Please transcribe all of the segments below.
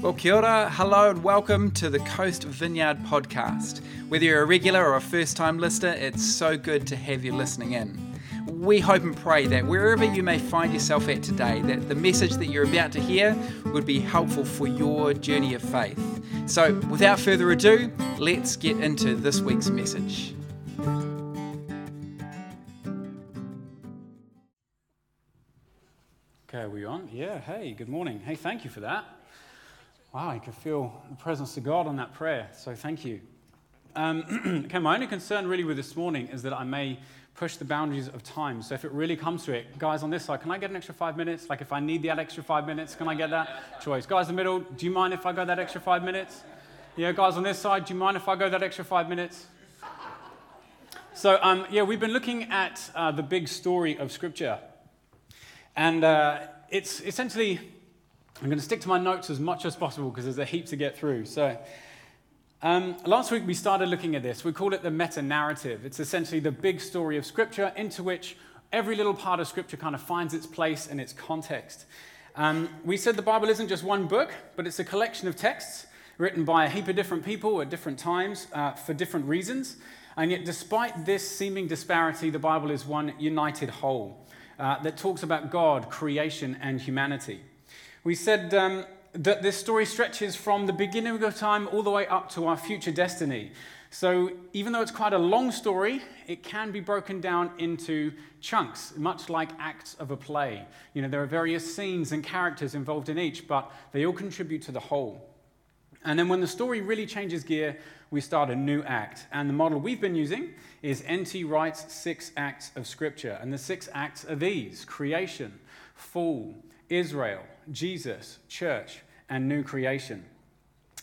Well, kia ora, hello, and welcome to the Coast Vineyard podcast. Whether you're a regular or a first time listener, it's so good to have you listening in. We hope and pray that wherever you may find yourself at today, that the message that you're about to hear would be helpful for your journey of faith. So, without further ado, let's get into this week's message. Okay, are we on? Yeah, hey, good morning. Hey, thank you for that. Wow, you could feel the presence of God on that prayer, so thank you. Um, okay, my only concern really with this morning is that I may push the boundaries of time. So if it really comes to it, guys on this side, can I get an extra five minutes? Like if I need that extra five minutes, can I get that choice? Guys in the middle, do you mind if I go that extra five minutes? Yeah, guys on this side, do you mind if I go that extra five minutes? So, um, yeah, we've been looking at uh, the big story of Scripture. And uh, it's essentially, I'm going to stick to my notes as much as possible because there's a heap to get through. So, um, last week we started looking at this. We call it the meta narrative. It's essentially the big story of Scripture into which every little part of Scripture kind of finds its place and its context. Um, we said the Bible isn't just one book, but it's a collection of texts written by a heap of different people at different times uh, for different reasons. And yet, despite this seeming disparity, the Bible is one united whole uh, that talks about God, creation, and humanity. We said um, that this story stretches from the beginning of time all the way up to our future destiny. So, even though it's quite a long story, it can be broken down into chunks, much like acts of a play. You know, there are various scenes and characters involved in each, but they all contribute to the whole. And then, when the story really changes gear, we start a new act. And the model we've been using is N.T. Wright's six acts of Scripture. And the six acts are these creation, fall, Israel, Jesus, church, and new creation.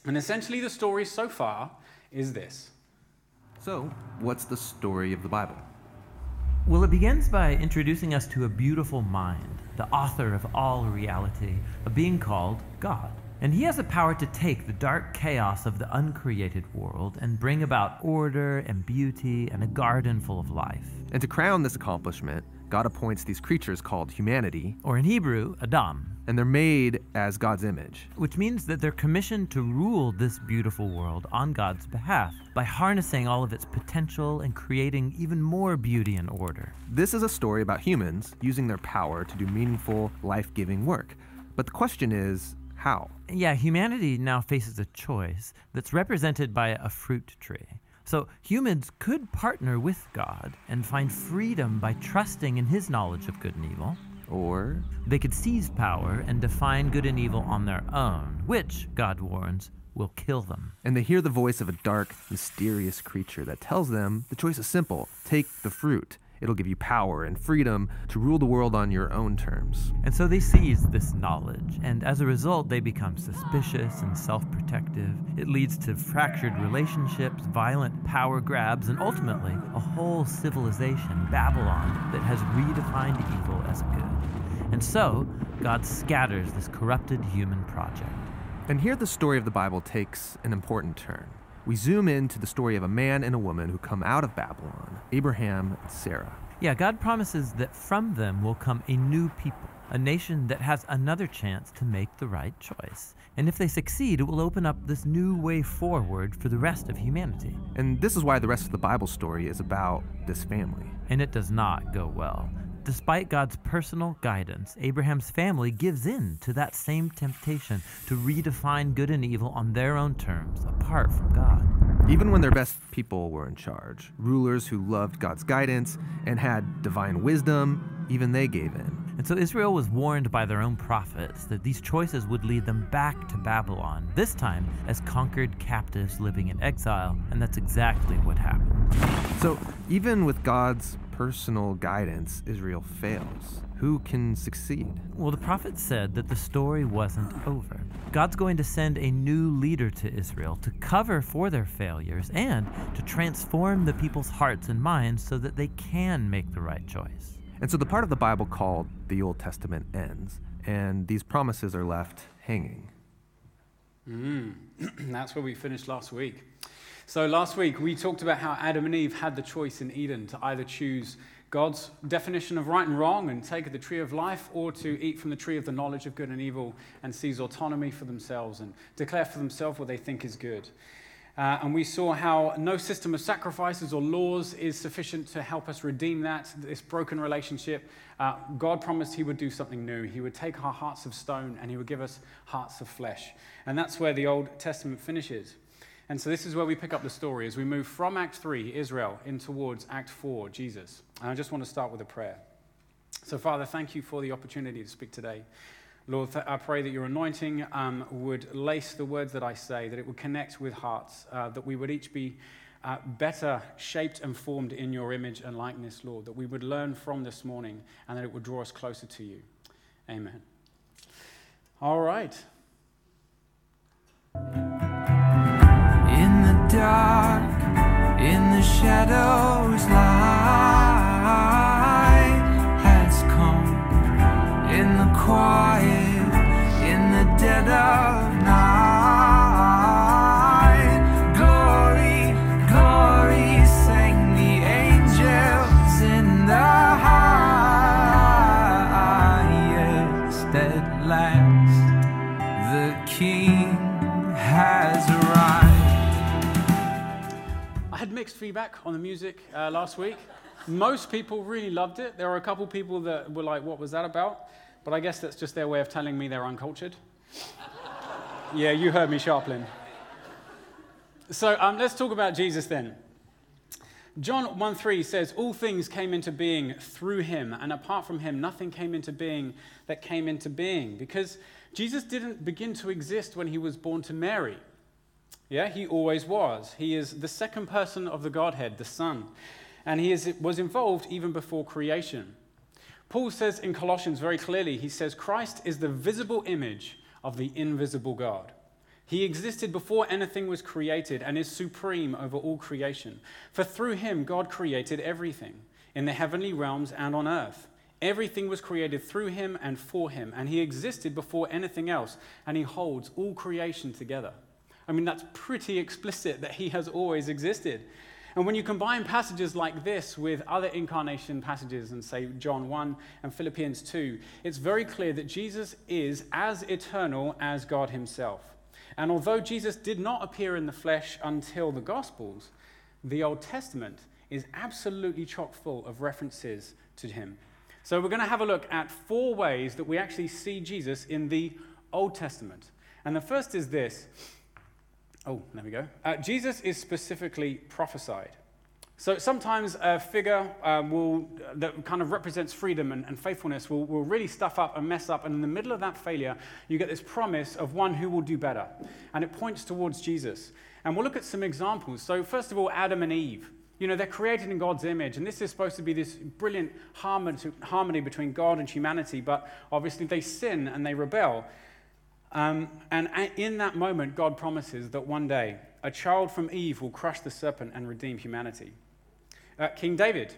And essentially, the story so far is this. So, what's the story of the Bible? Well, it begins by introducing us to a beautiful mind, the author of all reality, a being called God. And he has the power to take the dark chaos of the uncreated world and bring about order and beauty and a garden full of life. And to crown this accomplishment, God appoints these creatures called humanity, Or in Hebrew, Adam, and they're made as God's image. which means that they're commissioned to rule this beautiful world on God's behalf by harnessing all of its potential and creating even more beauty and order. This is a story about humans using their power to do meaningful, life giving work. But the question is, how? Yeah, humanity now faces a choice that's represented by a fruit tree. So humans could partner with God and find freedom by trusting in his knowledge of good and evil. Or They could seize power and define good and evil on their own, which, God warns, will kill them. and they hear the voice of a dark, mysterious creature that tells them the choice is simple take the fruit. It'll give you power and freedom to rule the world on your own terms. And so they seize this knowledge, and as a result, they become suspicious and self protective. It leads to fractured relationships, violent power grabs, and ultimately a whole civilization, Babylon, that has redefined evil as good. And so, God scatters this corrupted human project. And here the story of the Bible takes an important turn. We zoom in to the story of a man and a woman who come out of Babylon Abraham and Sarah. Yeah, God promises that from them will come a new people, a nation that has another chance to make the right choice. And if they succeed, it will open up this new way forward for the rest of humanity. And this is why the rest of the Bible story is about this family. And it does not go well. Despite God's personal guidance, Abraham's family gives in to that same temptation to redefine good and evil on their own terms, apart from God. Even when their best people were in charge, rulers who loved God's guidance and had divine wisdom, even they gave in. And so Israel was warned by their own prophets that these choices would lead them back to Babylon, this time as conquered captives living in exile, and that's exactly what happened. So, even with God's personal guidance, Israel fails. Who can succeed? Well, the prophet said that the story wasn't over. God's going to send a new leader to Israel to cover for their failures and to transform the people's hearts and minds so that they can make the right choice. And so the part of the Bible called the Old Testament ends, and these promises are left hanging. Mm. That's where we finished last week. So, last week we talked about how Adam and Eve had the choice in Eden to either choose God's definition of right and wrong and take the tree of life, or to eat from the tree of the knowledge of good and evil and seize autonomy for themselves and declare for themselves what they think is good. Uh, and we saw how no system of sacrifices or laws is sufficient to help us redeem that, this broken relationship. Uh, God promised He would do something new. He would take our hearts of stone and He would give us hearts of flesh. And that's where the Old Testament finishes. And so this is where we pick up the story as we move from Act 3, Israel, in towards Act 4, Jesus. And I just want to start with a prayer. So, Father, thank you for the opportunity to speak today. Lord, I pray that your anointing um, would lace the words that I say, that it would connect with hearts, uh, that we would each be uh, better shaped and formed in your image and likeness, Lord, that we would learn from this morning and that it would draw us closer to you. Amen. All right. Dark, in the shadows, light has come. In the quiet, in the dead of mixed feedback on the music uh, last week. Most people really loved it. There were a couple people that were like, what was that about? But I guess that's just their way of telling me they're uncultured. yeah, you heard me, Sharplin. So um, let's talk about Jesus then. John 1 3 says, All things came into being through him, and apart from him, nothing came into being that came into being. Because Jesus didn't begin to exist when he was born to Mary. Yeah, he always was. He is the second person of the Godhead, the Son. And he is, was involved even before creation. Paul says in Colossians very clearly, he says, Christ is the visible image of the invisible God. He existed before anything was created and is supreme over all creation. For through him, God created everything in the heavenly realms and on earth. Everything was created through him and for him, and he existed before anything else, and he holds all creation together. I mean, that's pretty explicit that he has always existed. And when you combine passages like this with other incarnation passages, and say John 1 and Philippians 2, it's very clear that Jesus is as eternal as God himself. And although Jesus did not appear in the flesh until the Gospels, the Old Testament is absolutely chock full of references to him. So we're going to have a look at four ways that we actually see Jesus in the Old Testament. And the first is this Oh, there we go. Uh, Jesus is specifically prophesied. So sometimes a figure um, will, that kind of represents freedom and, and faithfulness will, will really stuff up and mess up. And in the middle of that failure, you get this promise of one who will do better. And it points towards Jesus. And we'll look at some examples. So, first of all, Adam and Eve. You know, they're created in God's image, and this is supposed to be this brilliant harmony between God and humanity, but obviously they sin and they rebel. Um, and in that moment, God promises that one day a child from Eve will crush the serpent and redeem humanity. Uh, king David,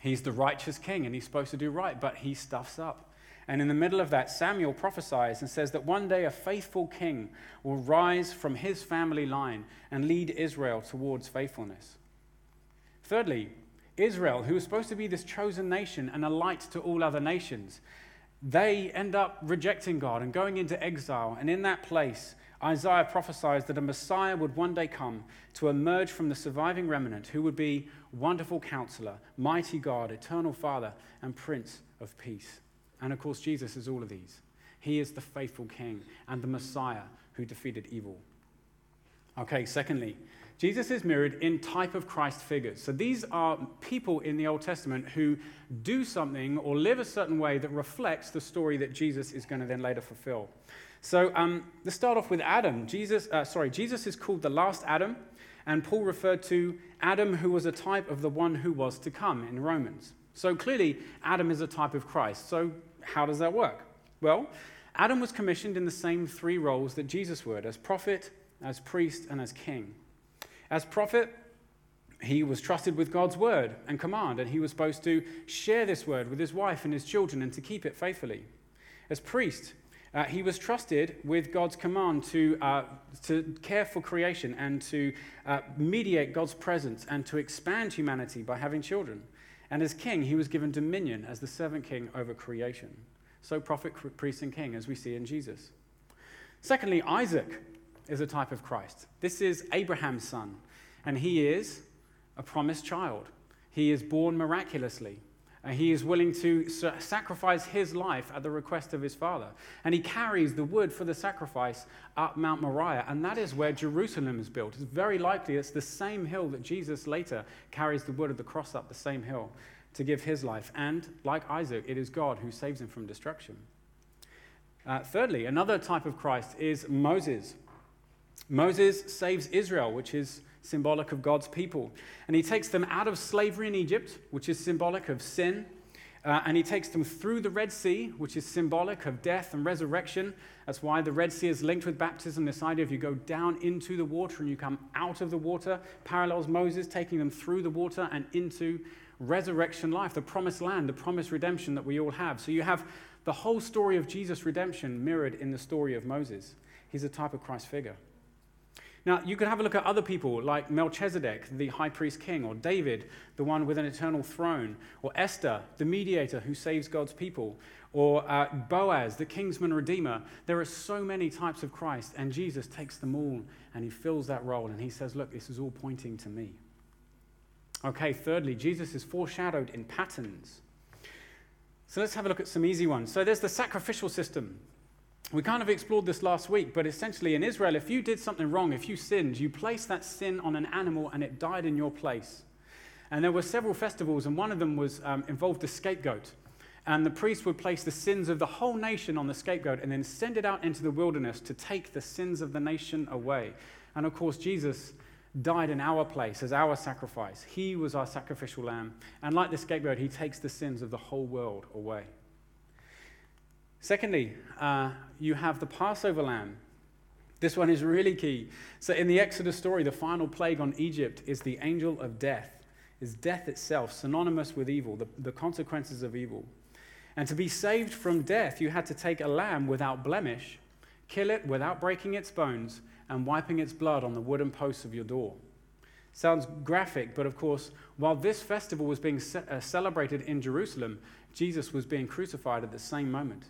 he's the righteous king and he's supposed to do right, but he stuffs up. And in the middle of that, Samuel prophesies and says that one day a faithful king will rise from his family line and lead Israel towards faithfulness. Thirdly, Israel, who was supposed to be this chosen nation and a light to all other nations, they end up rejecting God and going into exile. And in that place, Isaiah prophesies that a Messiah would one day come to emerge from the surviving remnant who would be wonderful counselor, mighty God, eternal Father, and Prince of Peace. And of course, Jesus is all of these. He is the faithful King and the Messiah who defeated evil. Okay, secondly, Jesus is mirrored in type of Christ figures. So these are people in the Old Testament who do something or live a certain way that reflects the story that Jesus is going to then later fulfill. So um, let's start off with Adam. Jesus, uh, sorry, Jesus is called the last Adam, and Paul referred to Adam, who was a type of the one who was to come in Romans. So clearly, Adam is a type of Christ. So how does that work? Well, Adam was commissioned in the same three roles that Jesus would as prophet, as priest, and as king. As prophet, he was trusted with God's word and command, and he was supposed to share this word with his wife and his children and to keep it faithfully. As priest, uh, he was trusted with God's command to, uh, to care for creation and to uh, mediate God's presence and to expand humanity by having children. And as king, he was given dominion as the servant king over creation. So, prophet, priest, and king, as we see in Jesus. Secondly, Isaac is a type of Christ. This is Abraham's son, and he is a promised child. He is born miraculously. And he is willing to sacrifice his life at the request of his father. And he carries the wood for the sacrifice up Mount Moriah. And that is where Jerusalem is built. It's very likely it's the same hill that Jesus later carries the wood of the cross up the same hill to give his life. And like Isaac, it is God who saves him from destruction. Uh, thirdly, another type of Christ is Moses. Moses saves Israel, which is symbolic of God's people. And he takes them out of slavery in Egypt, which is symbolic of sin. Uh, and he takes them through the Red Sea, which is symbolic of death and resurrection. That's why the Red Sea is linked with baptism. This idea of you go down into the water and you come out of the water parallels Moses taking them through the water and into resurrection life, the promised land, the promised redemption that we all have. So you have the whole story of Jesus' redemption mirrored in the story of Moses. He's a type of Christ figure. Now, you could have a look at other people like Melchizedek, the high priest king, or David, the one with an eternal throne, or Esther, the mediator who saves God's people, or uh, Boaz, the kinsman redeemer. There are so many types of Christ, and Jesus takes them all and he fills that role and he says, Look, this is all pointing to me. Okay, thirdly, Jesus is foreshadowed in patterns. So let's have a look at some easy ones. So there's the sacrificial system. We kind of explored this last week, but essentially in Israel, if you did something wrong, if you sinned, you placed that sin on an animal and it died in your place. And there were several festivals, and one of them was um, involved a scapegoat. And the priest would place the sins of the whole nation on the scapegoat and then send it out into the wilderness to take the sins of the nation away. And of course, Jesus died in our place as our sacrifice. He was our sacrificial lamb. And like the scapegoat, he takes the sins of the whole world away. Secondly, uh, you have the Passover lamb. This one is really key. So, in the Exodus story, the final plague on Egypt is the angel of death, is death itself, synonymous with evil, the, the consequences of evil. And to be saved from death, you had to take a lamb without blemish, kill it without breaking its bones, and wiping its blood on the wooden posts of your door. Sounds graphic, but of course, while this festival was being uh, celebrated in Jerusalem, Jesus was being crucified at the same moment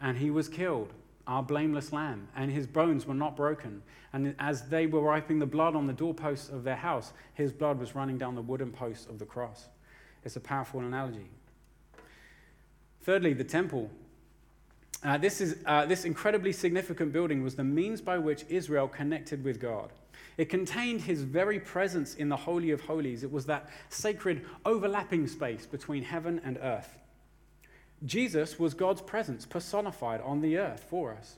and he was killed, our blameless lamb, and his bones were not broken. And as they were wiping the blood on the doorposts of their house, his blood was running down the wooden posts of the cross. It's a powerful analogy. Thirdly, the temple. Uh, this, is, uh, this incredibly significant building was the means by which Israel connected with God. It contained his very presence in the Holy of Holies. It was that sacred overlapping space between heaven and earth. Jesus was God's presence personified on the earth for us.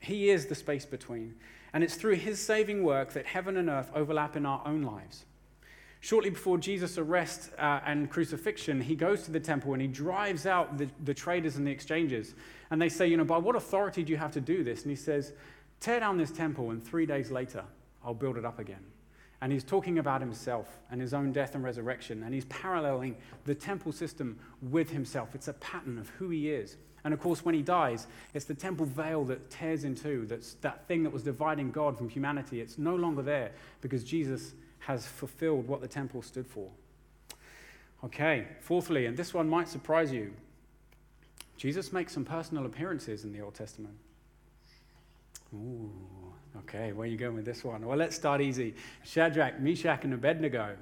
He is the space between. And it's through his saving work that heaven and earth overlap in our own lives. Shortly before Jesus' arrest uh, and crucifixion, he goes to the temple and he drives out the, the traders and the exchanges. And they say, You know, by what authority do you have to do this? And he says, Tear down this temple, and three days later, I'll build it up again. And he's talking about himself and his own death and resurrection. And he's paralleling the temple system with himself. It's a pattern of who he is. And of course, when he dies, it's the temple veil that tears in two. That's that thing that was dividing God from humanity. It's no longer there because Jesus has fulfilled what the temple stood for. Okay, fourthly, and this one might surprise you Jesus makes some personal appearances in the Old Testament. Ooh. Okay, where are you going with this one? Well, let's start easy. Shadrach, Meshach, and Abednego.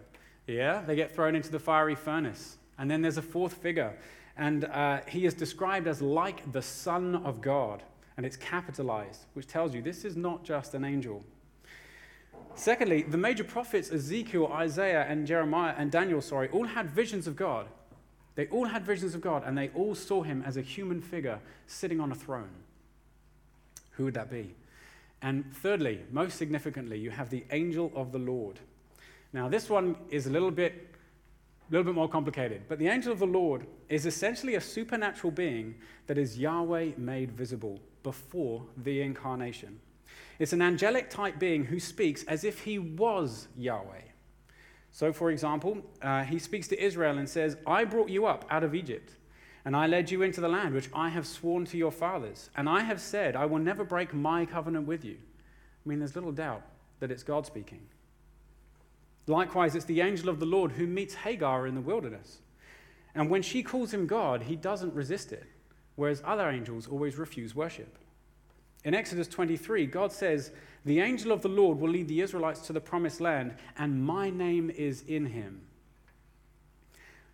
Yeah, they get thrown into the fiery furnace. And then there's a fourth figure, and uh, he is described as like the Son of God, and it's capitalized, which tells you this is not just an angel. Secondly, the major prophets Ezekiel, Isaiah, and Jeremiah, and Daniel, sorry, all had visions of God. They all had visions of God, and they all saw him as a human figure sitting on a throne. Who would that be? And thirdly, most significantly, you have the angel of the Lord. Now, this one is a little bit, a little bit more complicated, but the angel of the Lord is essentially a supernatural being that is Yahweh made visible before the incarnation. It's an angelic type being who speaks as if he was Yahweh. So, for example, uh, he speaks to Israel and says, I brought you up out of Egypt. And I led you into the land which I have sworn to your fathers. And I have said, I will never break my covenant with you. I mean, there's little doubt that it's God speaking. Likewise, it's the angel of the Lord who meets Hagar in the wilderness. And when she calls him God, he doesn't resist it, whereas other angels always refuse worship. In Exodus 23, God says, The angel of the Lord will lead the Israelites to the promised land, and my name is in him.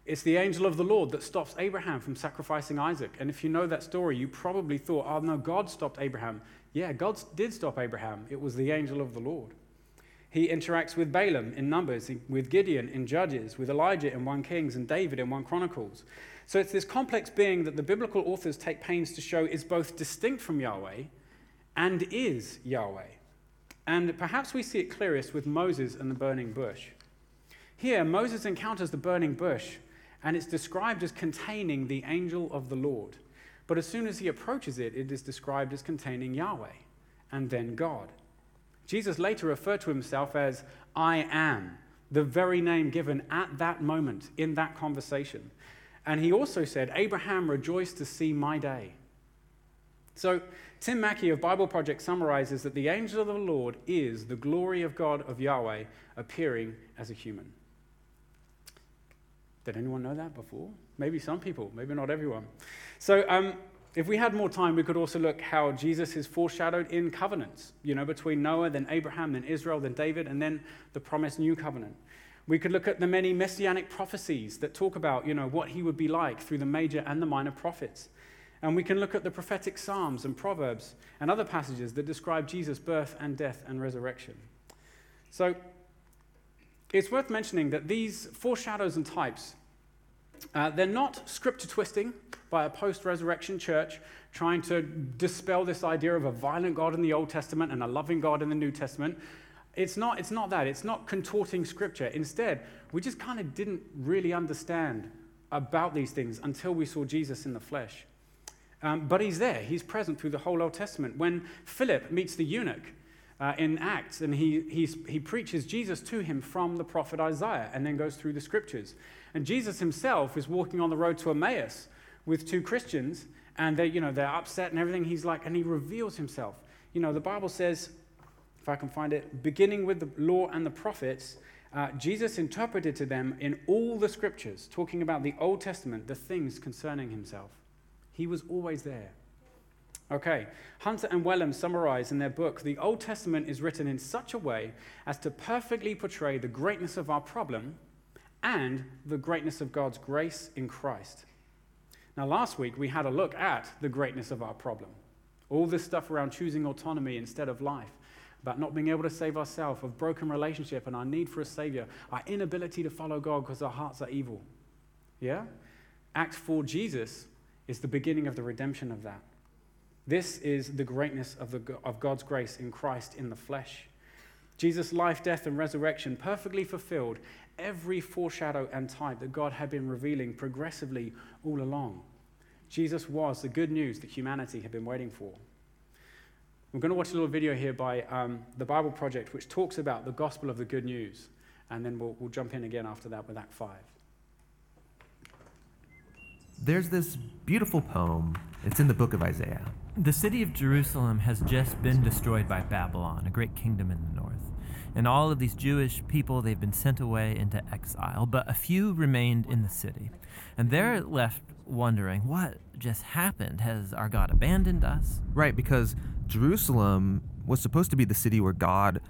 It's the angel of the Lord that stops Abraham from sacrificing Isaac. And if you know that story, you probably thought, oh no, God stopped Abraham. Yeah, God did stop Abraham. It was the angel of the Lord. He interacts with Balaam in Numbers, with Gideon in Judges, with Elijah in 1 Kings, and David in 1 Chronicles. So it's this complex being that the biblical authors take pains to show is both distinct from Yahweh and is Yahweh. And perhaps we see it clearest with Moses and the burning bush. Here, Moses encounters the burning bush and it's described as containing the angel of the Lord. But as soon as he approaches it, it is described as containing Yahweh and then God. Jesus later referred to himself as I am, the very name given at that moment in that conversation. And he also said, Abraham rejoiced to see my day. So, Tim Mackie of Bible Project summarizes that the angel of the Lord is the glory of God of Yahweh appearing as a human. Did anyone know that before? Maybe some people, maybe not everyone. So, um, if we had more time, we could also look how Jesus is foreshadowed in covenants, you know, between Noah, then Abraham, then Israel, then David, and then the promised new covenant. We could look at the many messianic prophecies that talk about, you know, what he would be like through the major and the minor prophets. And we can look at the prophetic Psalms and Proverbs and other passages that describe Jesus' birth and death and resurrection. So, it's worth mentioning that these foreshadows and types, uh, they're not scripture twisting by a post resurrection church trying to dispel this idea of a violent God in the Old Testament and a loving God in the New Testament. It's not, it's not that. It's not contorting scripture. Instead, we just kind of didn't really understand about these things until we saw Jesus in the flesh. Um, but he's there, he's present through the whole Old Testament. When Philip meets the eunuch, uh, in Acts, and he, he preaches Jesus to him from the prophet Isaiah and then goes through the scriptures. And Jesus himself is walking on the road to Emmaus with two Christians, and they, you know, they're upset and everything. He's like, and he reveals himself. You know, the Bible says, if I can find it, beginning with the law and the prophets, uh, Jesus interpreted to them in all the scriptures, talking about the Old Testament, the things concerning himself. He was always there. Okay, Hunter and Wellum summarize in their book the Old Testament is written in such a way as to perfectly portray the greatness of our problem and the greatness of God's grace in Christ. Now, last week we had a look at the greatness of our problem. All this stuff around choosing autonomy instead of life, about not being able to save ourselves, of broken relationship and our need for a Savior, our inability to follow God because our hearts are evil. Yeah? Act 4 Jesus is the beginning of the redemption of that. This is the greatness of, the, of God's grace in Christ in the flesh. Jesus' life, death, and resurrection perfectly fulfilled every foreshadow and type that God had been revealing progressively all along. Jesus was the good news that humanity had been waiting for. We're going to watch a little video here by um, the Bible Project, which talks about the gospel of the good news. And then we'll, we'll jump in again after that with Act 5. There's this beautiful poem. It's in the book of Isaiah. The city of Jerusalem has just been destroyed by Babylon, a great kingdom in the north. And all of these Jewish people, they've been sent away into exile, but a few remained in the city. And they're left wondering, what just happened? Has our God abandoned us? Right, because Jerusalem was supposed to be the city where God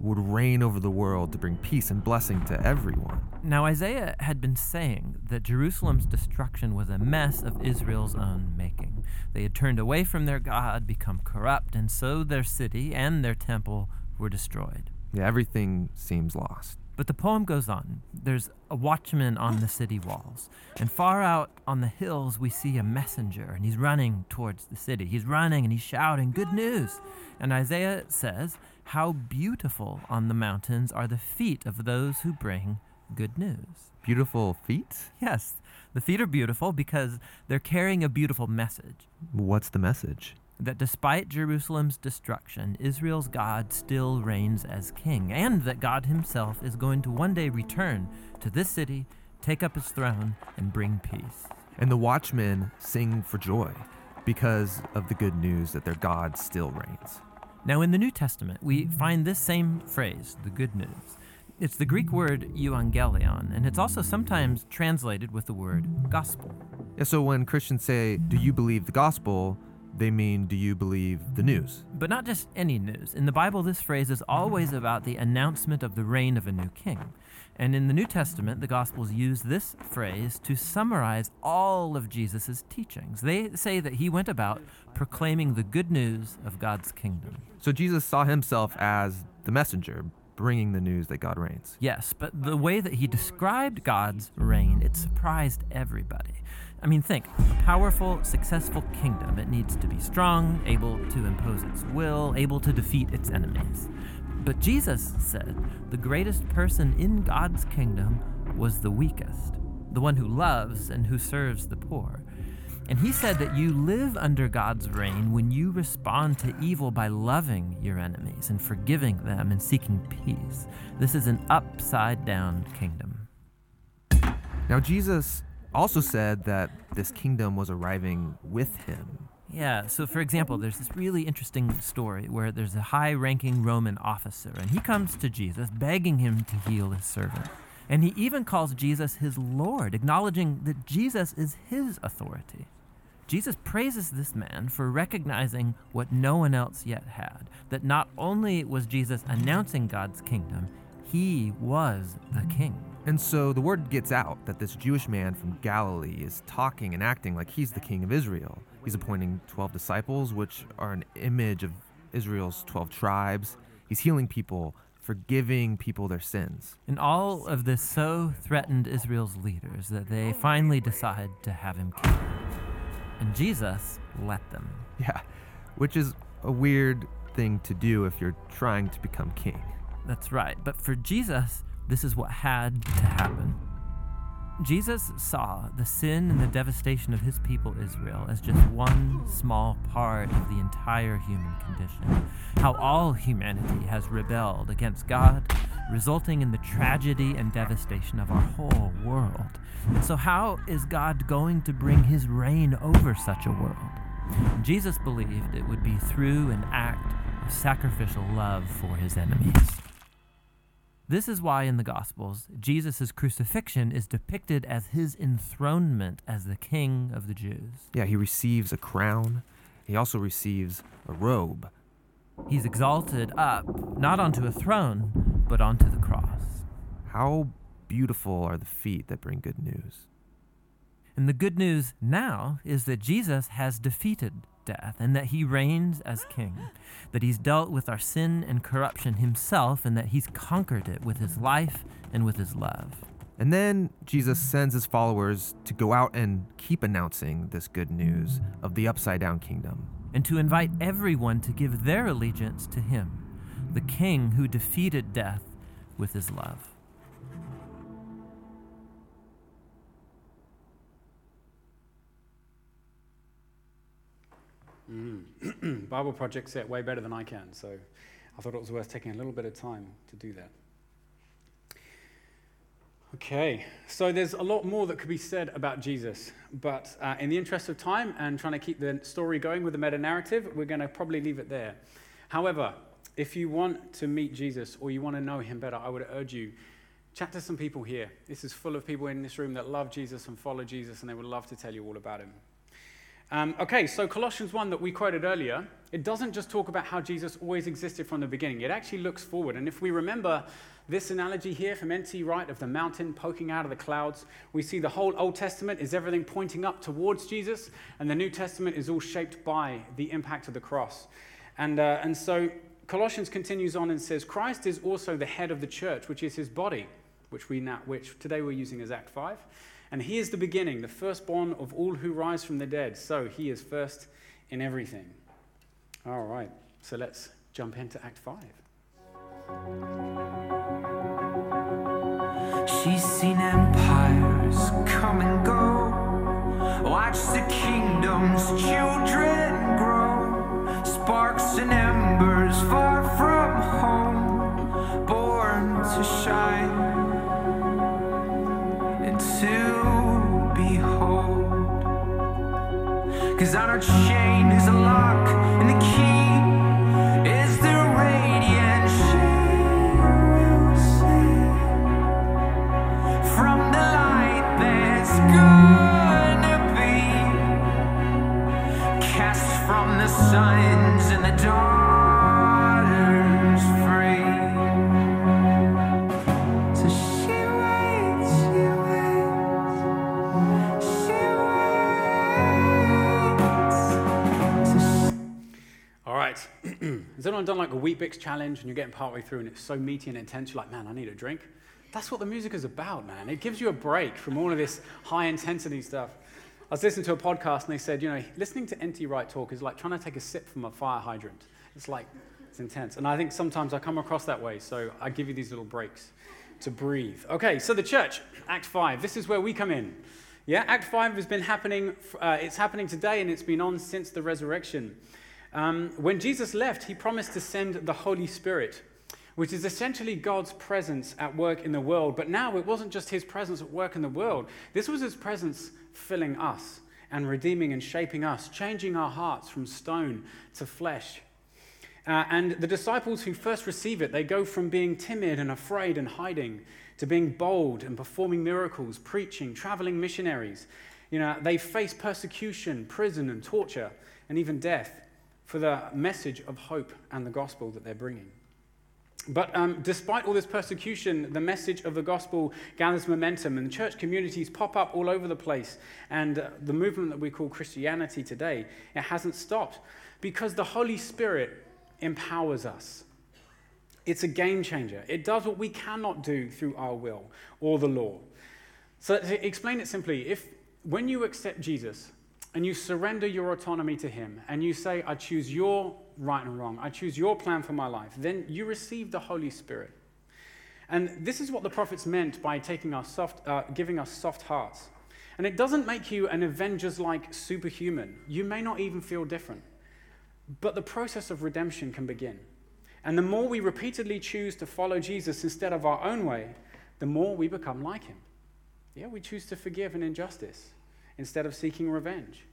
would reign over the world to bring peace and blessing to everyone. Now, Isaiah had been saying that Jerusalem's destruction was a mess of Israel's own making. They had turned away from their God, become corrupt, and so their city and their temple were destroyed. Yeah, everything seems lost. But the poem goes on. There's a watchman on the city walls. And far out on the hills, we see a messenger, and he's running towards the city. He's running and he's shouting, Good news! And Isaiah says, How beautiful on the mountains are the feet of those who bring good news. Beautiful feet? Yes, the feet are beautiful because they're carrying a beautiful message. What's the message? that despite Jerusalem's destruction, Israel's God still reigns as king, and that God himself is going to one day return to this city, take up his throne, and bring peace. And the watchmen sing for joy because of the good news that their God still reigns. Now, in the New Testament, we find this same phrase, the good news. It's the Greek word euangelion, and it's also sometimes translated with the word gospel. Yeah, so when Christians say, Do you believe the gospel? They mean, Do you believe the news? But not just any news. In the Bible, this phrase is always about the announcement of the reign of a new king. And in the New Testament, the Gospels use this phrase to summarize all of Jesus' teachings. They say that he went about proclaiming the good news of God's kingdom. So Jesus saw himself as the messenger, bringing the news that God reigns. Yes, but the way that he described God's reign, it surprised everybody. I mean, think a powerful, successful kingdom. It needs to be strong, able to impose its will, able to defeat its enemies. But Jesus said the greatest person in God's kingdom was the weakest, the one who loves and who serves the poor. And he said that you live under God's reign when you respond to evil by loving your enemies and forgiving them and seeking peace. This is an upside down kingdom. Now, Jesus also said that this kingdom was arriving with him. Yeah, so for example, there's this really interesting story where there's a high ranking Roman officer, and he comes to Jesus begging him to heal his servant. And he even calls Jesus his Lord, acknowledging that Jesus is his authority. Jesus praises this man for recognizing what no one else yet had that not only was Jesus announcing God's kingdom, he was the king. And so the word gets out that this Jewish man from Galilee is talking and acting like he's the king of Israel. He's appointing 12 disciples, which are an image of Israel's 12 tribes. He's healing people, forgiving people their sins. And all of this so threatened Israel's leaders that they finally decide to have him killed. And Jesus let them. Yeah, which is a weird thing to do if you're trying to become king. That's right. But for Jesus, this is what had to happen. Jesus saw the sin and the devastation of his people Israel as just one small part of the entire human condition. How all humanity has rebelled against God, resulting in the tragedy and devastation of our whole world. And so, how is God going to bring his reign over such a world? Jesus believed it would be through an act of sacrificial love for his enemies. This is why in the Gospels, Jesus' crucifixion is depicted as his enthronement as the king of the Jews. Yeah, he receives a crown, he also receives a robe. He's exalted up, not onto a throne, but onto the cross. How beautiful are the feet that bring good news. And the good news now is that Jesus has defeated death and that he reigns as king, that he's dealt with our sin and corruption himself, and that he's conquered it with his life and with his love. And then Jesus sends his followers to go out and keep announcing this good news of the upside down kingdom. And to invite everyone to give their allegiance to him, the king who defeated death with his love. Mm. Bible Project say it way better than I can, so I thought it was worth taking a little bit of time to do that. Okay, so there's a lot more that could be said about Jesus, but uh, in the interest of time and trying to keep the story going with the meta narrative, we're going to probably leave it there. However, if you want to meet Jesus or you want to know him better, I would urge you chat to some people here. This is full of people in this room that love Jesus and follow Jesus, and they would love to tell you all about him. Um, okay, so Colossians 1 that we quoted earlier, it doesn't just talk about how Jesus always existed from the beginning. It actually looks forward. And if we remember this analogy here from N.T. Wright of the mountain poking out of the clouds, we see the whole Old Testament is everything pointing up towards Jesus, and the New Testament is all shaped by the impact of the cross. And, uh, and so Colossians continues on and says, Christ is also the head of the church, which is his body, which, we now, which today we're using as Act 5. And he is the beginning, the firstborn of all who rise from the dead. So he is first in everything. All right, so let's jump into Act 5. She's seen empires come and go. Watch the kingdom's children grow. Sparks and embers far from home, born to shine on her chain is a lock, Weet-Bix challenge and you're getting partway through and it's so meaty and intense, you're like, man, I need a drink? That's what the music is about, man. It gives you a break from all of this high intensity stuff. I was listening to a podcast and they said, you know, listening to N.T. Wright talk is like trying to take a sip from a fire hydrant. It's like, it's intense. And I think sometimes I come across that way, so I give you these little breaks to breathe. Okay, so the church, Act 5, this is where we come in. Yeah, Act 5 has been happening, uh, it's happening today and it's been on since the resurrection. Um, when Jesus left, he promised to send the Holy Spirit, which is essentially God's presence at work in the world. But now it wasn't just his presence at work in the world, this was his presence filling us and redeeming and shaping us, changing our hearts from stone to flesh. Uh, and the disciples who first receive it, they go from being timid and afraid and hiding to being bold and performing miracles, preaching, traveling missionaries. You know, they face persecution, prison, and torture, and even death for the message of hope and the gospel that they're bringing. But um, despite all this persecution, the message of the gospel gathers momentum, and church communities pop up all over the place. And uh, the movement that we call Christianity today, it hasn't stopped because the Holy Spirit empowers us. It's a game changer. It does what we cannot do through our will or the law. So, to explain it simply, if when you accept Jesus, and you surrender your autonomy to Him and you say, I choose your right and wrong, I choose your plan for my life, then you receive the Holy Spirit. And this is what the prophets meant by taking our soft, uh, giving us soft hearts. And it doesn't make you an Avengers like superhuman. You may not even feel different. But the process of redemption can begin. And the more we repeatedly choose to follow Jesus instead of our own way, the more we become like him. Yeah, we choose to forgive an injustice instead of seeking revenge.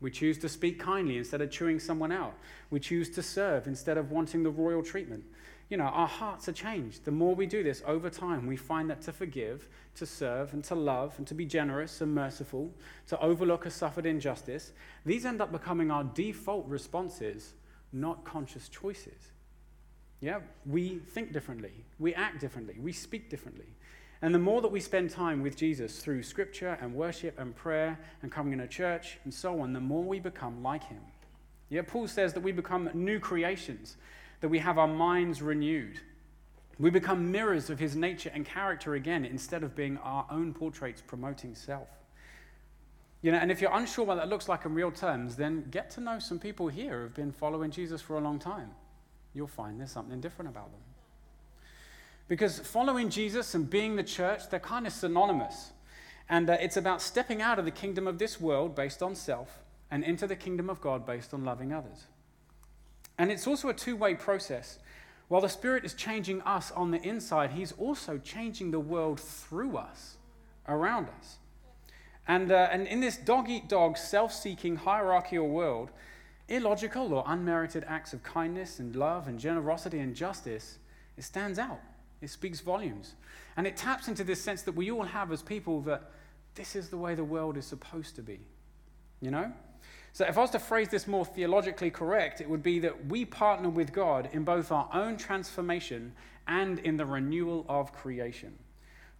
We choose to speak kindly instead of chewing someone out. We choose to serve instead of wanting the royal treatment. You know, our hearts are changed. The more we do this over time, we find that to forgive, to serve, and to love, and to be generous and merciful, to overlook a suffered injustice, these end up becoming our default responses, not conscious choices. Yeah, we think differently, we act differently, we speak differently. And the more that we spend time with Jesus through scripture and worship and prayer and coming in a church and so on, the more we become like him. Yeah, Paul says that we become new creations, that we have our minds renewed. We become mirrors of his nature and character again instead of being our own portraits promoting self. You know, and if you're unsure what that looks like in real terms, then get to know some people here who've been following Jesus for a long time. You'll find there's something different about them. Because following Jesus and being the church, they're kind of synonymous. And uh, it's about stepping out of the kingdom of this world based on self and into the kingdom of God based on loving others. And it's also a two way process. While the Spirit is changing us on the inside, He's also changing the world through us, around us. And, uh, and in this dog eat dog, self seeking, hierarchical world, illogical or unmerited acts of kindness and love and generosity and justice, it stands out. It speaks volumes. And it taps into this sense that we all have as people that this is the way the world is supposed to be. You know? So, if I was to phrase this more theologically correct, it would be that we partner with God in both our own transformation and in the renewal of creation.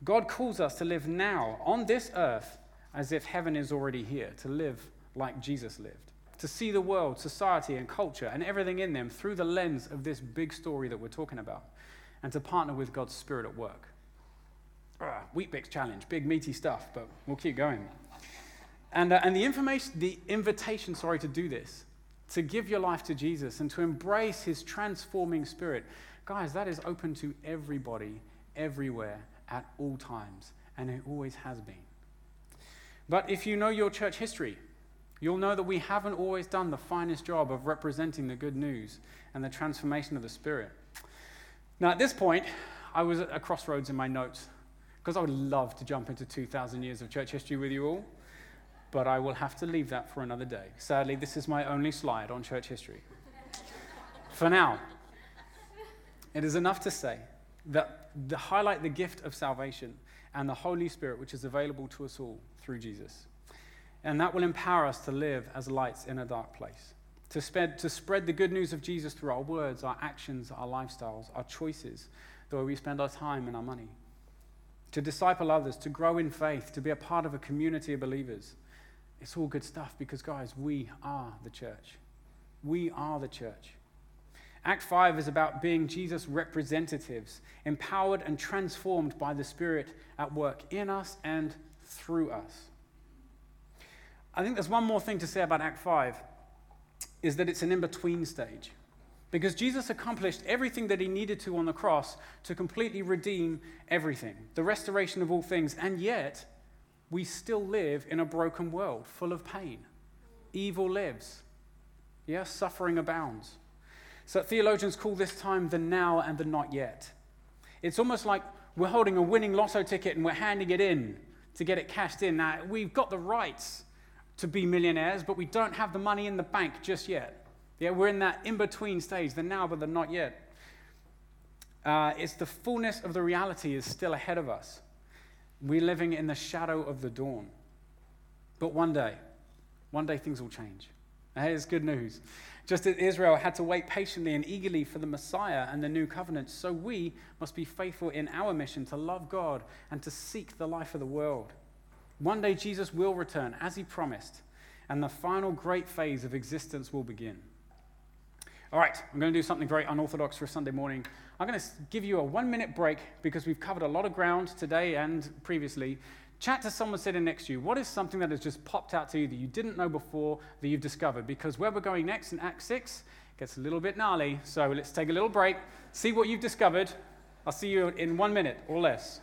God calls us to live now on this earth as if heaven is already here, to live like Jesus lived, to see the world, society, and culture and everything in them through the lens of this big story that we're talking about and to partner with God's Spirit at work. Ah, Weet-Bix challenge, big meaty stuff, but we'll keep going. And, uh, and the, information, the invitation, sorry, to do this, to give your life to Jesus and to embrace his transforming spirit, guys, that is open to everybody, everywhere, at all times, and it always has been. But if you know your church history, you'll know that we haven't always done the finest job of representing the good news and the transformation of the Spirit. Now, at this point, I was at a crossroads in my notes because I would love to jump into 2,000 years of church history with you all, but I will have to leave that for another day. Sadly, this is my only slide on church history. for now, it is enough to say that to highlight the gift of salvation and the Holy Spirit, which is available to us all through Jesus. And that will empower us to live as lights in a dark place to spread, to spread the good news of Jesus through our words, our actions, our lifestyles, our choices, the way we spend our time and our money, to disciple others, to grow in faith, to be a part of a community of believers. It's all good stuff because, guys, we are the church. We are the church. Act 5 is about being Jesus' representatives, empowered and transformed by the Spirit at work in us and through us. I think there's one more thing to say about Act 5 is that it's an in-between stage. Because Jesus accomplished everything that he needed to on the cross to completely redeem everything, the restoration of all things, and yet we still live in a broken world full of pain. Evil lives. Yes, suffering abounds. So theologians call this time the now and the not yet. It's almost like we're holding a winning lotto ticket and we're handing it in to get it cashed in. Now, we've got the rights to be millionaires, but we don't have the money in the bank just yet. Yeah, we're in that in between stage, the now but the not yet. Uh, it's the fullness of the reality is still ahead of us. We're living in the shadow of the dawn. But one day, one day things will change. Is good news. Just as Israel had to wait patiently and eagerly for the Messiah and the new covenant, so we must be faithful in our mission to love God and to seek the life of the world. One day Jesus will return, as he promised, and the final great phase of existence will begin. All right, I'm going to do something very unorthodox for Sunday morning. I'm going to give you a one minute break because we've covered a lot of ground today and previously. Chat to someone sitting next to you. What is something that has just popped out to you that you didn't know before that you've discovered? Because where we're going next in Act 6 gets a little bit gnarly. So let's take a little break, see what you've discovered. I'll see you in one minute or less.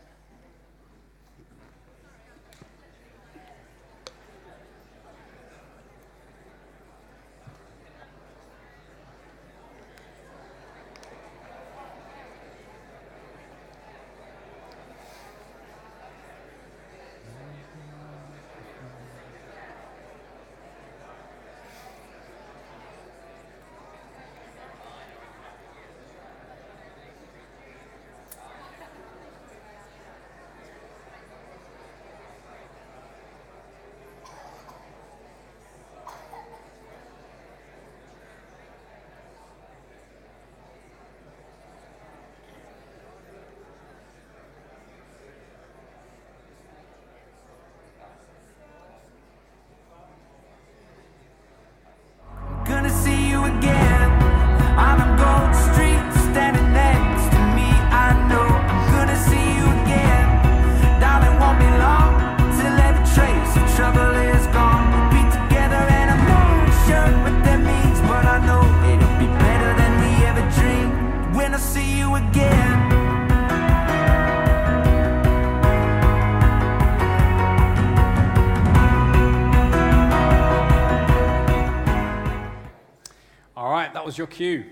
All right, that was your cue.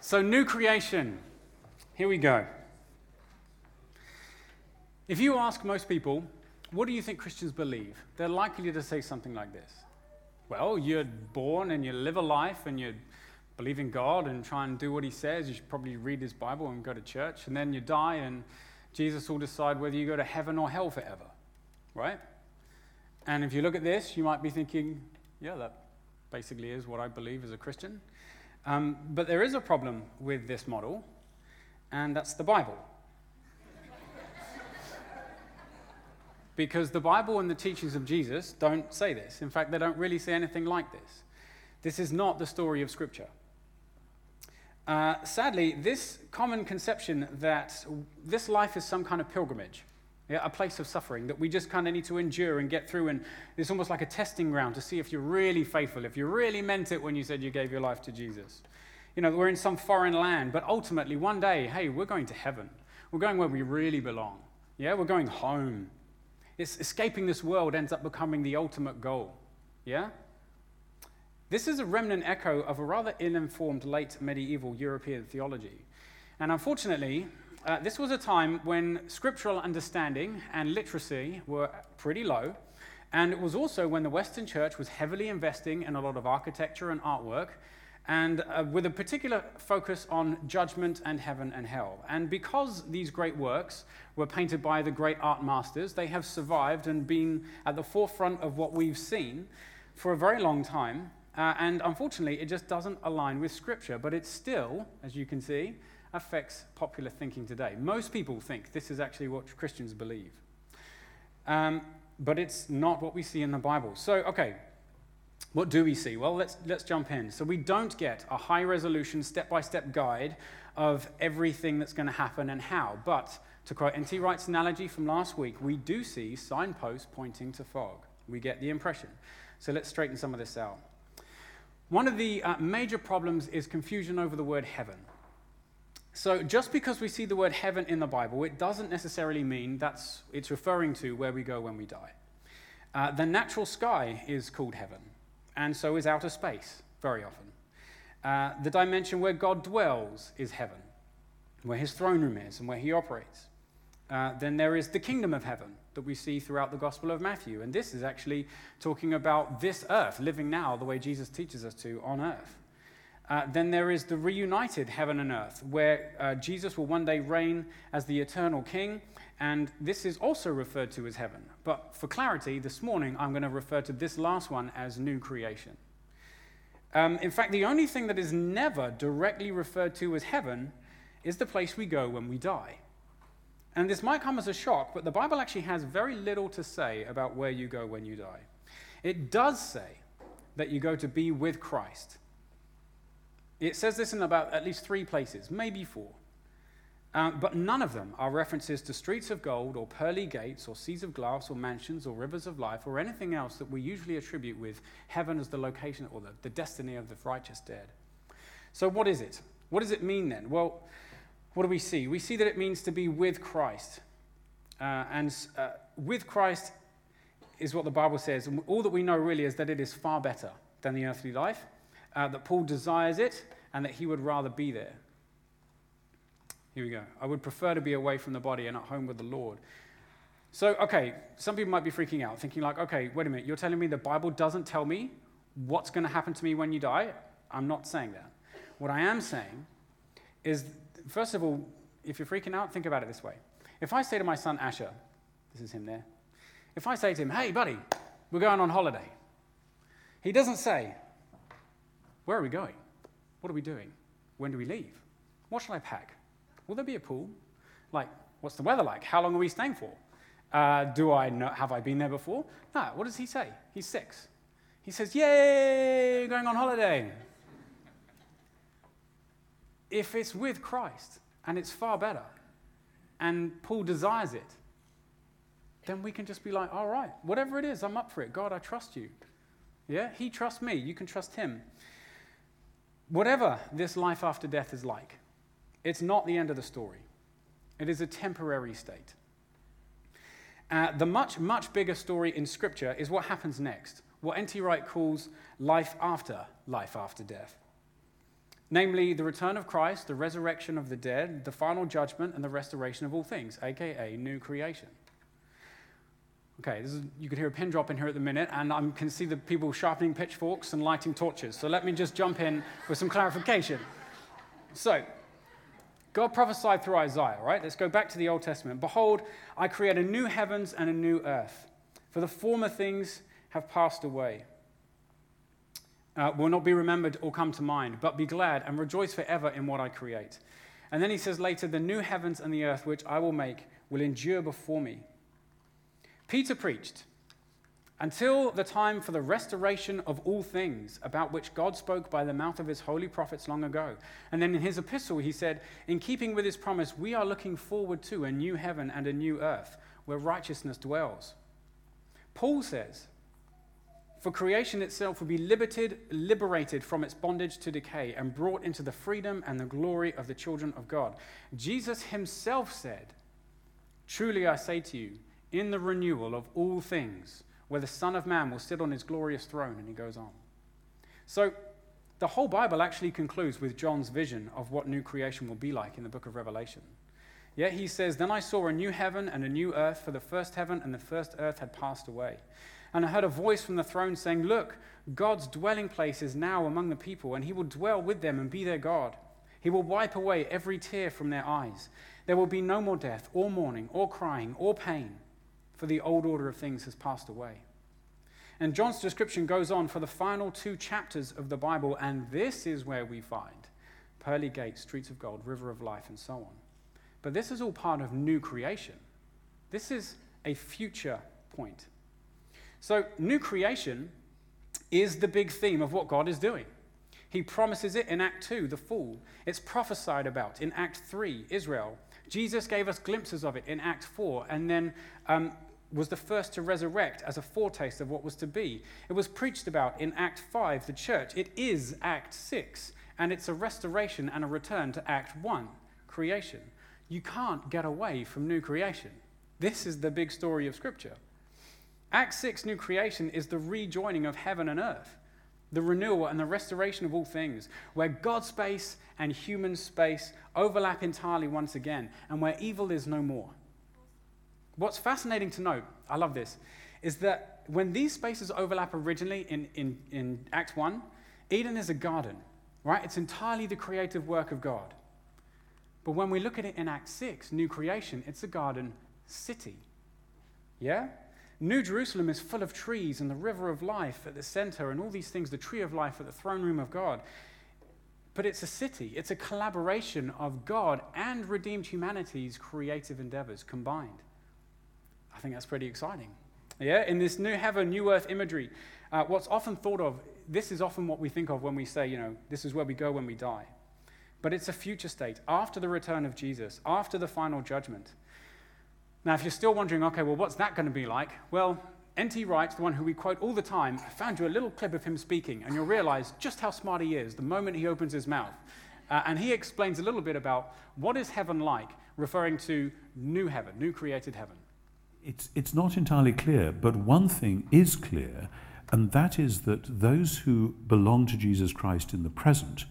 So, new creation. Here we go. If you ask most people, what do you think Christians believe? They're likely to say something like this Well, you're born and you live a life and you believe in God and try and do what He says. You should probably read His Bible and go to church. And then you die and Jesus will decide whether you go to heaven or hell forever. Right? And if you look at this, you might be thinking, yeah, that basically is what I believe as a Christian. Um, but there is a problem with this model, and that's the Bible. because the Bible and the teachings of Jesus don't say this. In fact, they don't really say anything like this. This is not the story of Scripture. Uh, sadly, this common conception that this life is some kind of pilgrimage, yeah, a place of suffering that we just kind of need to endure and get through, and it's almost like a testing ground to see if you're really faithful, if you really meant it when you said you gave your life to Jesus. You know, we're in some foreign land, but ultimately, one day, hey, we're going to heaven. We're going where we really belong. Yeah, we're going home. It's escaping this world ends up becoming the ultimate goal. Yeah? This is a remnant echo of a rather ill informed late medieval European theology. And unfortunately, uh, this was a time when scriptural understanding and literacy were pretty low. And it was also when the Western church was heavily investing in a lot of architecture and artwork, and uh, with a particular focus on judgment and heaven and hell. And because these great works were painted by the great art masters, they have survived and been at the forefront of what we've seen for a very long time. Uh, and unfortunately, it just doesn't align with Scripture, but it's still, as you can see, affects popular thinking today. Most people think this is actually what Christians believe. Um, but it's not what we see in the Bible. So, okay, What do we see? Well, let's, let's jump in. So, we don't get a high resolution, step by step guide of everything that's going to happen and how. But to quote N.T. Wright's analogy from last week, we do see signposts pointing to fog. We get the impression. So, let's straighten some of this out. One of the uh, major problems is confusion over the word heaven. So, just because we see the word heaven in the Bible, it doesn't necessarily mean that's it's referring to where we go when we die. Uh, the natural sky is called heaven, and so is outer space very often. Uh, the dimension where God dwells is heaven, where his throne room is and where he operates. Uh, then there is the kingdom of heaven that we see throughout the Gospel of Matthew. And this is actually talking about this earth, living now the way Jesus teaches us to on earth. Uh, then there is the reunited heaven and earth, where uh, Jesus will one day reign as the eternal king. And this is also referred to as heaven. But for clarity, this morning I'm going to refer to this last one as new creation. Um, in fact, the only thing that is never directly referred to as heaven is the place we go when we die. And this might come as a shock, but the Bible actually has very little to say about where you go when you die. It does say that you go to be with Christ. It says this in about at least three places, maybe four. Um, but none of them are references to streets of gold or pearly gates or seas of glass or mansions or rivers of life or anything else that we usually attribute with heaven as the location or the, the destiny of the righteous dead. So, what is it? What does it mean then? Well, what do we see? We see that it means to be with Christ. Uh, and uh, with Christ is what the Bible says. And all that we know really is that it is far better than the earthly life, uh, that Paul desires it, and that he would rather be there. Here we go. I would prefer to be away from the body and at home with the Lord. So, okay, some people might be freaking out, thinking, like, okay, wait a minute, you're telling me the Bible doesn't tell me what's going to happen to me when you die? I'm not saying that. What I am saying is, first of all, if you're freaking out, think about it this way. If I say to my son Asher, this is him there, if I say to him, hey, buddy, we're going on holiday, he doesn't say, where are we going? What are we doing? When do we leave? What shall I pack? Will there be a pool? Like, what's the weather like? How long are we staying for? Uh, do I know, have I been there before? No. What does he say? He's six. He says, Yay, going on holiday. if it's with Christ and it's far better, and Paul desires it, then we can just be like, all right, whatever it is, I'm up for it. God, I trust you. Yeah, he trusts me. You can trust him. Whatever this life after death is like, it's not the end of the story, it is a temporary state. Uh, the much, much bigger story in Scripture is what happens next, what N.T. Wright calls life after life after death. Namely, the return of Christ, the resurrection of the dead, the final judgment, and the restoration of all things, aka new creation. Okay, is, you could hear a pin drop in here at the minute, and I can see the people sharpening pitchforks and lighting torches. So let me just jump in with some clarification. So, God prophesied through Isaiah, right? Let's go back to the Old Testament. Behold, I create a new heavens and a new earth, for the former things have passed away. Uh, will not be remembered or come to mind, but be glad and rejoice forever in what I create. And then he says later, the new heavens and the earth which I will make will endure before me. Peter preached, until the time for the restoration of all things, about which God spoke by the mouth of his holy prophets long ago. And then in his epistle, he said, In keeping with his promise, we are looking forward to a new heaven and a new earth where righteousness dwells. Paul says, For creation itself will be liberated, liberated from its bondage to decay and brought into the freedom and the glory of the children of God. Jesus himself said, Truly I say to you, in the renewal of all things, where the Son of Man will sit on his glorious throne, and he goes on. So, the whole Bible actually concludes with John's vision of what new creation will be like in the book of Revelation. Yet he says, Then I saw a new heaven and a new earth, for the first heaven and the first earth had passed away. And I heard a voice from the throne saying, Look, God's dwelling place is now among the people, and he will dwell with them and be their God. He will wipe away every tear from their eyes. There will be no more death, or mourning, or crying, or pain for the old order of things has passed away. And John's description goes on for the final two chapters of the Bible, and this is where we find pearly gates, streets of gold, river of life, and so on. But this is all part of new creation. This is a future point. So, new creation is the big theme of what God is doing. He promises it in Act 2, the fall. It's prophesied about in Act 3, Israel. Jesus gave us glimpses of it in Act 4, and then um, was the first to resurrect as a foretaste of what was to be. It was preached about in Act 5, the church. It is Act 6, and it's a restoration and a return to Act 1, creation. You can't get away from new creation. This is the big story of Scripture. Act 6, new creation, is the rejoining of heaven and earth, the renewal and the restoration of all things, where God's space and human space overlap entirely once again, and where evil is no more. What's fascinating to note, I love this, is that when these spaces overlap originally in, in, in Act 1, Eden is a garden, right? It's entirely the creative work of God. But when we look at it in Act 6, new creation, it's a garden city. Yeah? New Jerusalem is full of trees and the river of life at the center and all these things, the tree of life at the throne room of God. But it's a city, it's a collaboration of God and redeemed humanity's creative endeavors combined. I think that's pretty exciting. Yeah, in this new heaven, new earth imagery, uh, what's often thought of, this is often what we think of when we say, you know, this is where we go when we die. But it's a future state after the return of Jesus, after the final judgment. Now, if you're still wondering, okay, well, what's that going to be like? Well, N.T. Wright, the one who we quote all the time, found you a little clip of him speaking, and you'll realize just how smart he is the moment he opens his mouth. Uh, and he explains a little bit about what is heaven like, referring to new heaven, new created heaven. It's, it's not entirely clear, but one thing is clear, and that is that those who belong to Jesus Christ in the present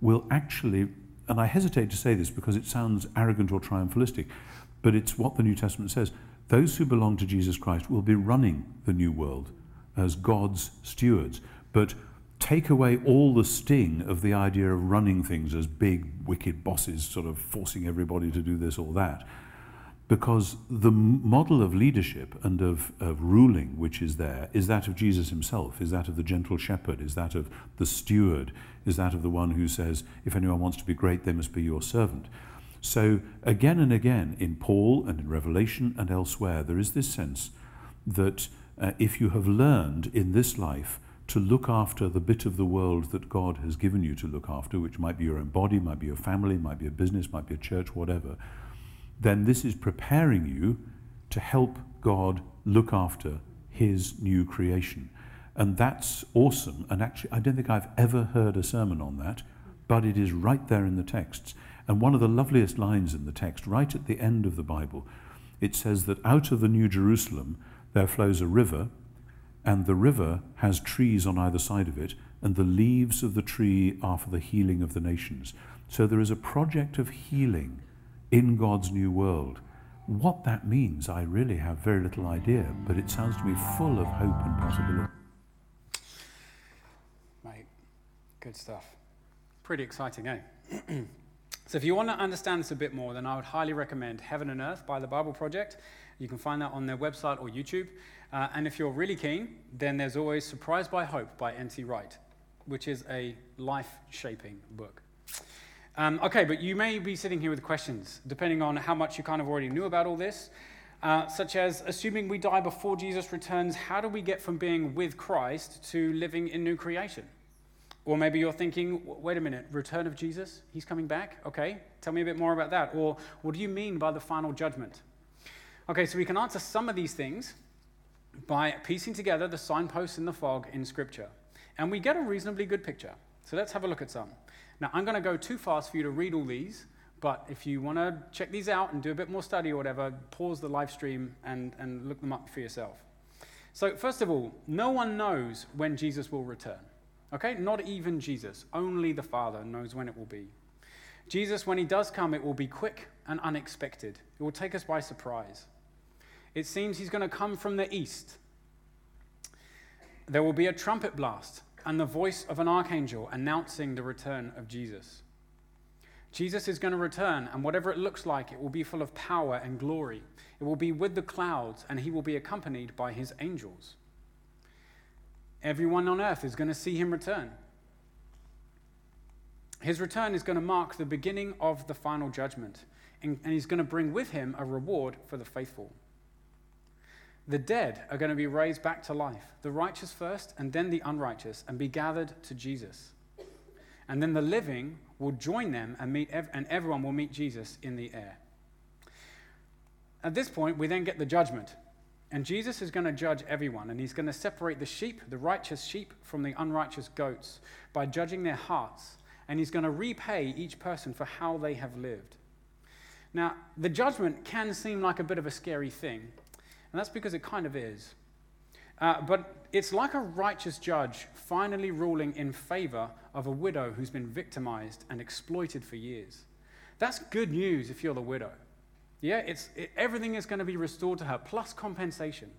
will actually, and I hesitate to say this because it sounds arrogant or triumphalistic, but it's what the New Testament says. Those who belong to Jesus Christ will be running the new world as God's stewards, but take away all the sting of the idea of running things as big, wicked bosses, sort of forcing everybody to do this or that. Because the model of leadership and of, of ruling which is there is that of Jesus himself, is that of the gentle shepherd, is that of the steward, is that of the one who says, If anyone wants to be great, they must be your servant. So, again and again, in Paul and in Revelation and elsewhere, there is this sense that uh, if you have learned in this life to look after the bit of the world that God has given you to look after, which might be your own body, might be your family, might be a business, might be a church, whatever, then this is preparing you to help God look after his new creation. And that's awesome. And actually, I don't think I've ever heard a sermon on that, but it is right there in the texts. And one of the loveliest lines in the text, right at the end of the Bible, it says that out of the New Jerusalem there flows a river, and the river has trees on either side of it, and the leaves of the tree are for the healing of the nations. So there is a project of healing in God's new world. What that means, I really have very little idea, but it sounds to me full of hope and possibility. Mate, good stuff. Pretty exciting, eh? so, if you want to understand this a bit more, then I would highly recommend Heaven and Earth by the Bible Project. You can find that on their website or YouTube. Uh, and if you're really keen, then there's always Surprised by Hope by N.T. Wright, which is a life shaping book. Um, okay, but you may be sitting here with questions, depending on how much you kind of already knew about all this, uh, such as assuming we die before Jesus returns, how do we get from being with Christ to living in new creation? Or maybe you're thinking, wait a minute, return of Jesus? He's coming back? Okay, tell me a bit more about that. Or what do you mean by the final judgment? Okay, so we can answer some of these things by piecing together the signposts in the fog in Scripture. And we get a reasonably good picture. So let's have a look at some. Now, I'm going to go too fast for you to read all these, but if you want to check these out and do a bit more study or whatever, pause the live stream and, and look them up for yourself. So, first of all, no one knows when Jesus will return. Okay? Not even Jesus. Only the Father knows when it will be. Jesus, when he does come, it will be quick and unexpected. It will take us by surprise. It seems he's going to come from the east. There will be a trumpet blast and the voice of an archangel announcing the return of Jesus. Jesus is going to return, and whatever it looks like, it will be full of power and glory. It will be with the clouds, and he will be accompanied by his angels. Everyone on earth is going to see him return. His return is going to mark the beginning of the final judgment, and, he's going to bring with him a reward for the faithful. The dead are going to be raised back to life, the righteous first, and then the unrighteous, and be gathered to Jesus. And then the living will join them and meet, ev- and everyone will meet Jesus in the air. At this point, we then get the judgment. And Jesus is going to judge everyone, and he's going to separate the sheep, the righteous sheep, from the unrighteous goats by judging their hearts. And he's going to repay each person for how they have lived. Now, the judgment can seem like a bit of a scary thing, and that's because it kind of is. Uh, but it's like a righteous judge finally ruling in favor of a widow who's been victimized and exploited for years. That's good news if you're the widow. Yeah, it's, it, everything is going to be restored to her, plus compensation.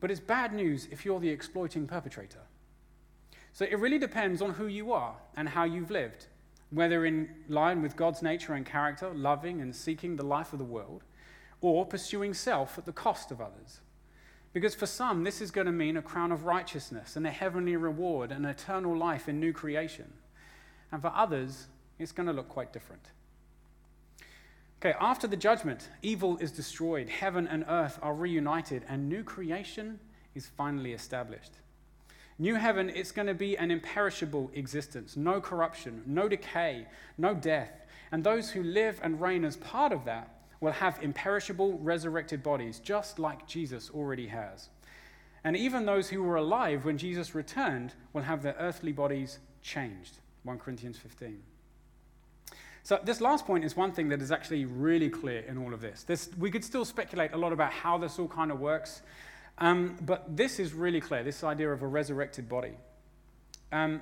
But it's bad news if you're the exploiting perpetrator. So it really depends on who you are and how you've lived, whether in line with God's nature and character, loving and seeking the life of the world, or pursuing self at the cost of others. Because for some, this is going to mean a crown of righteousness and a heavenly reward and eternal life in new creation. And for others, it's going to look quite different. Okay, after the judgment, evil is destroyed, heaven and earth are reunited, and new creation is finally established. New heaven, it's going to be an imperishable existence, no corruption, no decay, no death. And those who live and reign as part of that will have imperishable, resurrected bodies, just like Jesus already has. And even those who were alive when Jesus returned will have their earthly bodies changed. 1 Corinthians 15. So, this last point is one thing that is actually really clear in all of this. this we could still speculate a lot about how this all kind of works, um, but this is really clear this idea of a resurrected body. Um,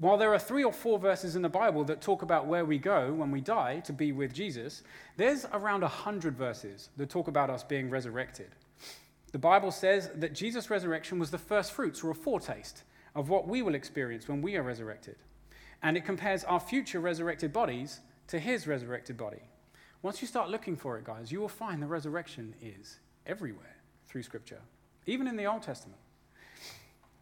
while there are three or four verses in the Bible that talk about where we go when we die to be with Jesus, there's around 100 verses that talk about us being resurrected. The Bible says that Jesus' resurrection was the first fruits or a foretaste of what we will experience when we are resurrected. And it compares our future resurrected bodies to his resurrected body. Once you start looking for it, guys, you will find the resurrection is everywhere through Scripture, even in the Old Testament.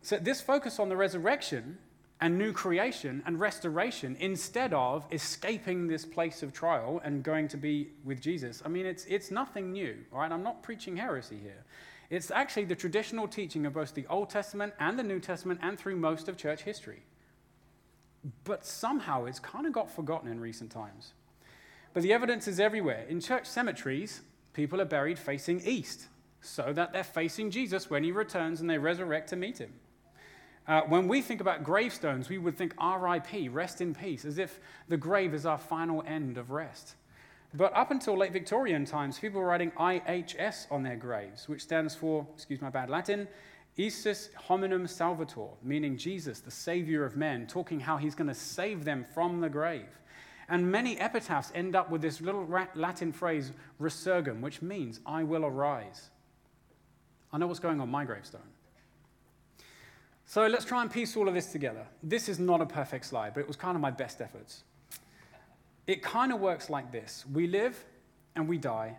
So, this focus on the resurrection and new creation and restoration instead of escaping this place of trial and going to be with Jesus. I mean, it's, it's nothing new, right? I'm not preaching heresy here. It's actually the traditional teaching of both the Old Testament and the New Testament and through most of church history. But somehow it's kind of got forgotten in recent times. But the evidence is everywhere. In church cemeteries, people are buried facing east so that they're facing Jesus when he returns and they resurrect to meet him. Uh, when we think about gravestones, we would think RIP, rest in peace, as if the grave is our final end of rest. But up until late Victorian times, people were writing IHS on their graves, which stands for, excuse my bad Latin, Iesus hominum salvator, meaning Jesus, the Savior of men, talking how he's going to save them from the grave. And many epitaphs end up with this little Latin phrase, resurgam, which means I will arise. I know what's going on my gravestone. So let's try and piece all of this together. This is not a perfect slide, but it was kind of my best efforts. It kind of works like this we live and we die,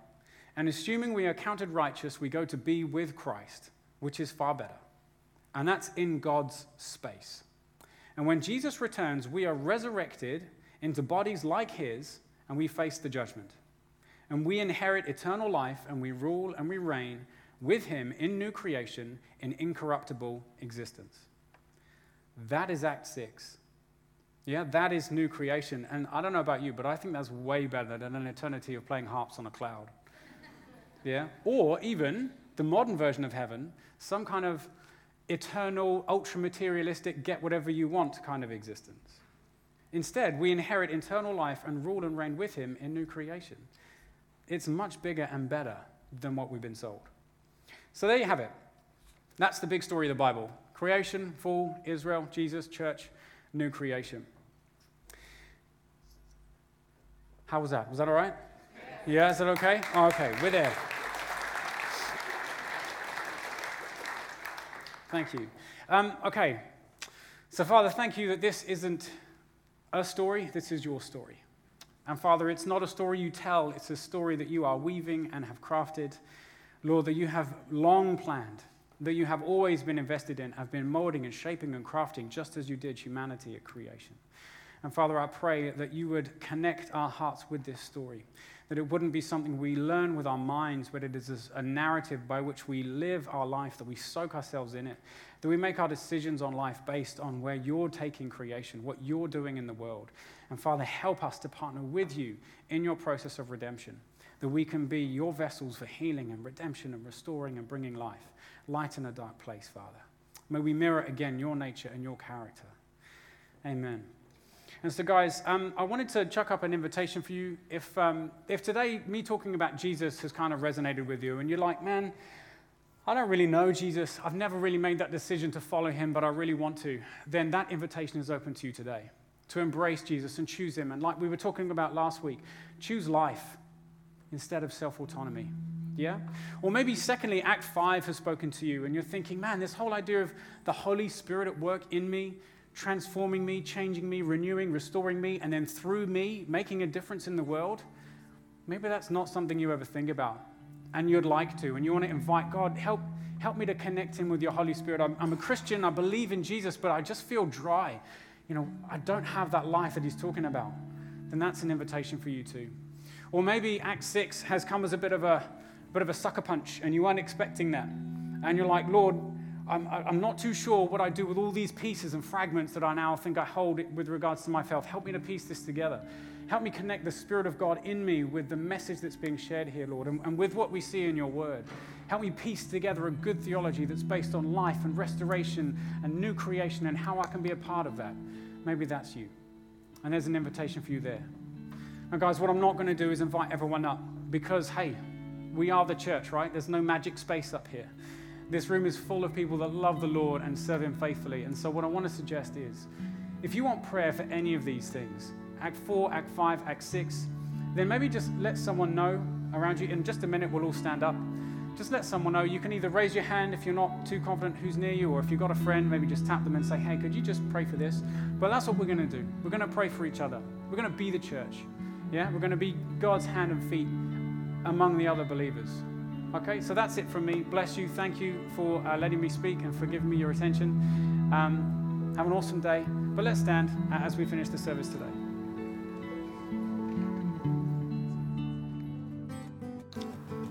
and assuming we are counted righteous, we go to be with Christ, which is far better. And that's in God's space. And when Jesus returns, we are resurrected into bodies like his, and we face the judgment. And we inherit eternal life, and we rule and we reign with him in new creation in incorruptible existence. That is Act 6. Yeah, that is new creation. And I don't know about you, but I think that's way better than an eternity of playing harps on a cloud. Yeah? Or even the modern version of heaven, some kind of eternal, ultra materialistic, get whatever you want kind of existence. Instead, we inherit eternal life and rule and reign with him in new creation. It's much bigger and better than what we've been sold. So there you have it. That's the big story of the Bible creation, fall, Israel, Jesus, church, new creation. How was that? Was that all right? Yeah, is that okay? Oh, okay, we're there. Thank you. Um, okay, so Father, thank you that this isn't a story, this is your story. And Father, it's not a story you tell, it's a story that you are weaving and have crafted. Lord, that you have long planned, that you have always been invested in, have been molding and shaping and crafting, just as you did humanity at creation. And Father, I pray that you would connect our hearts with this story, that it wouldn't be something we learn with our minds, but it is a narrative by which we live our life, that we soak ourselves in it, that we make our decisions on life based on where you're taking creation, what you're doing in the world. And Father, help us to partner with you in your process of redemption, that we can be your vessels for healing and redemption and restoring and bringing life, light in a dark place, Father. May we mirror again your nature and your character. Amen. And so, guys, um, I wanted to chuck up an invitation for you. If, um, if today me talking about Jesus has kind of resonated with you and you're like, man, I don't really know Jesus, I've never really made that decision to follow him, but I really want to, then that invitation is open to you today to embrace Jesus and choose him. And like we were talking about last week, choose life instead of self autonomy. Yeah? Or maybe, secondly, Act 5 has spoken to you and you're thinking, man, this whole idea of the Holy Spirit at work in me, transforming me, changing me, renewing, restoring me, and then through me, making a difference in the world, maybe that's not something you ever think about. And you'd like to, and you want to invite God, help, help me to connect in with your Holy Spirit. I'm, I'm a Christian, I believe in Jesus, but I just feel dry. You know, I don't have that life that he's talking about. Then that's an invitation for you too. Or maybe Act 6 has come as a bit of a bit of a sucker punch and you weren't expecting that. And you're like, Lord, I'm, I'm not too sure what I do with all these pieces and fragments that I now think I hold with regards to my faith. Help me to piece this together. Help me connect the Spirit of God in me with the message that's being shared here, Lord, and, and with what we see in your word. Help me piece together a good theology that's based on life and restoration and new creation and how I can be a part of that. Maybe that's you. And there's an invitation for you there. Now, guys, what I'm not going to do is invite everyone up because, hey, we are the church, right? There's no magic space up here. This room is full of people that love the Lord and serve Him faithfully. And so, what I want to suggest is if you want prayer for any of these things, Act 4, Act 5, Act 6, then maybe just let someone know around you. In just a minute, we'll all stand up. Just let someone know. You can either raise your hand if you're not too confident who's near you, or if you've got a friend, maybe just tap them and say, hey, could you just pray for this? But that's what we're going to do. We're going to pray for each other. We're going to be the church. Yeah? We're going to be God's hand and feet among the other believers. Okay, so that's it from me. Bless you. Thank you for uh, letting me speak and for giving me your attention. Um, have an awesome day. But let's stand as we finish the service today.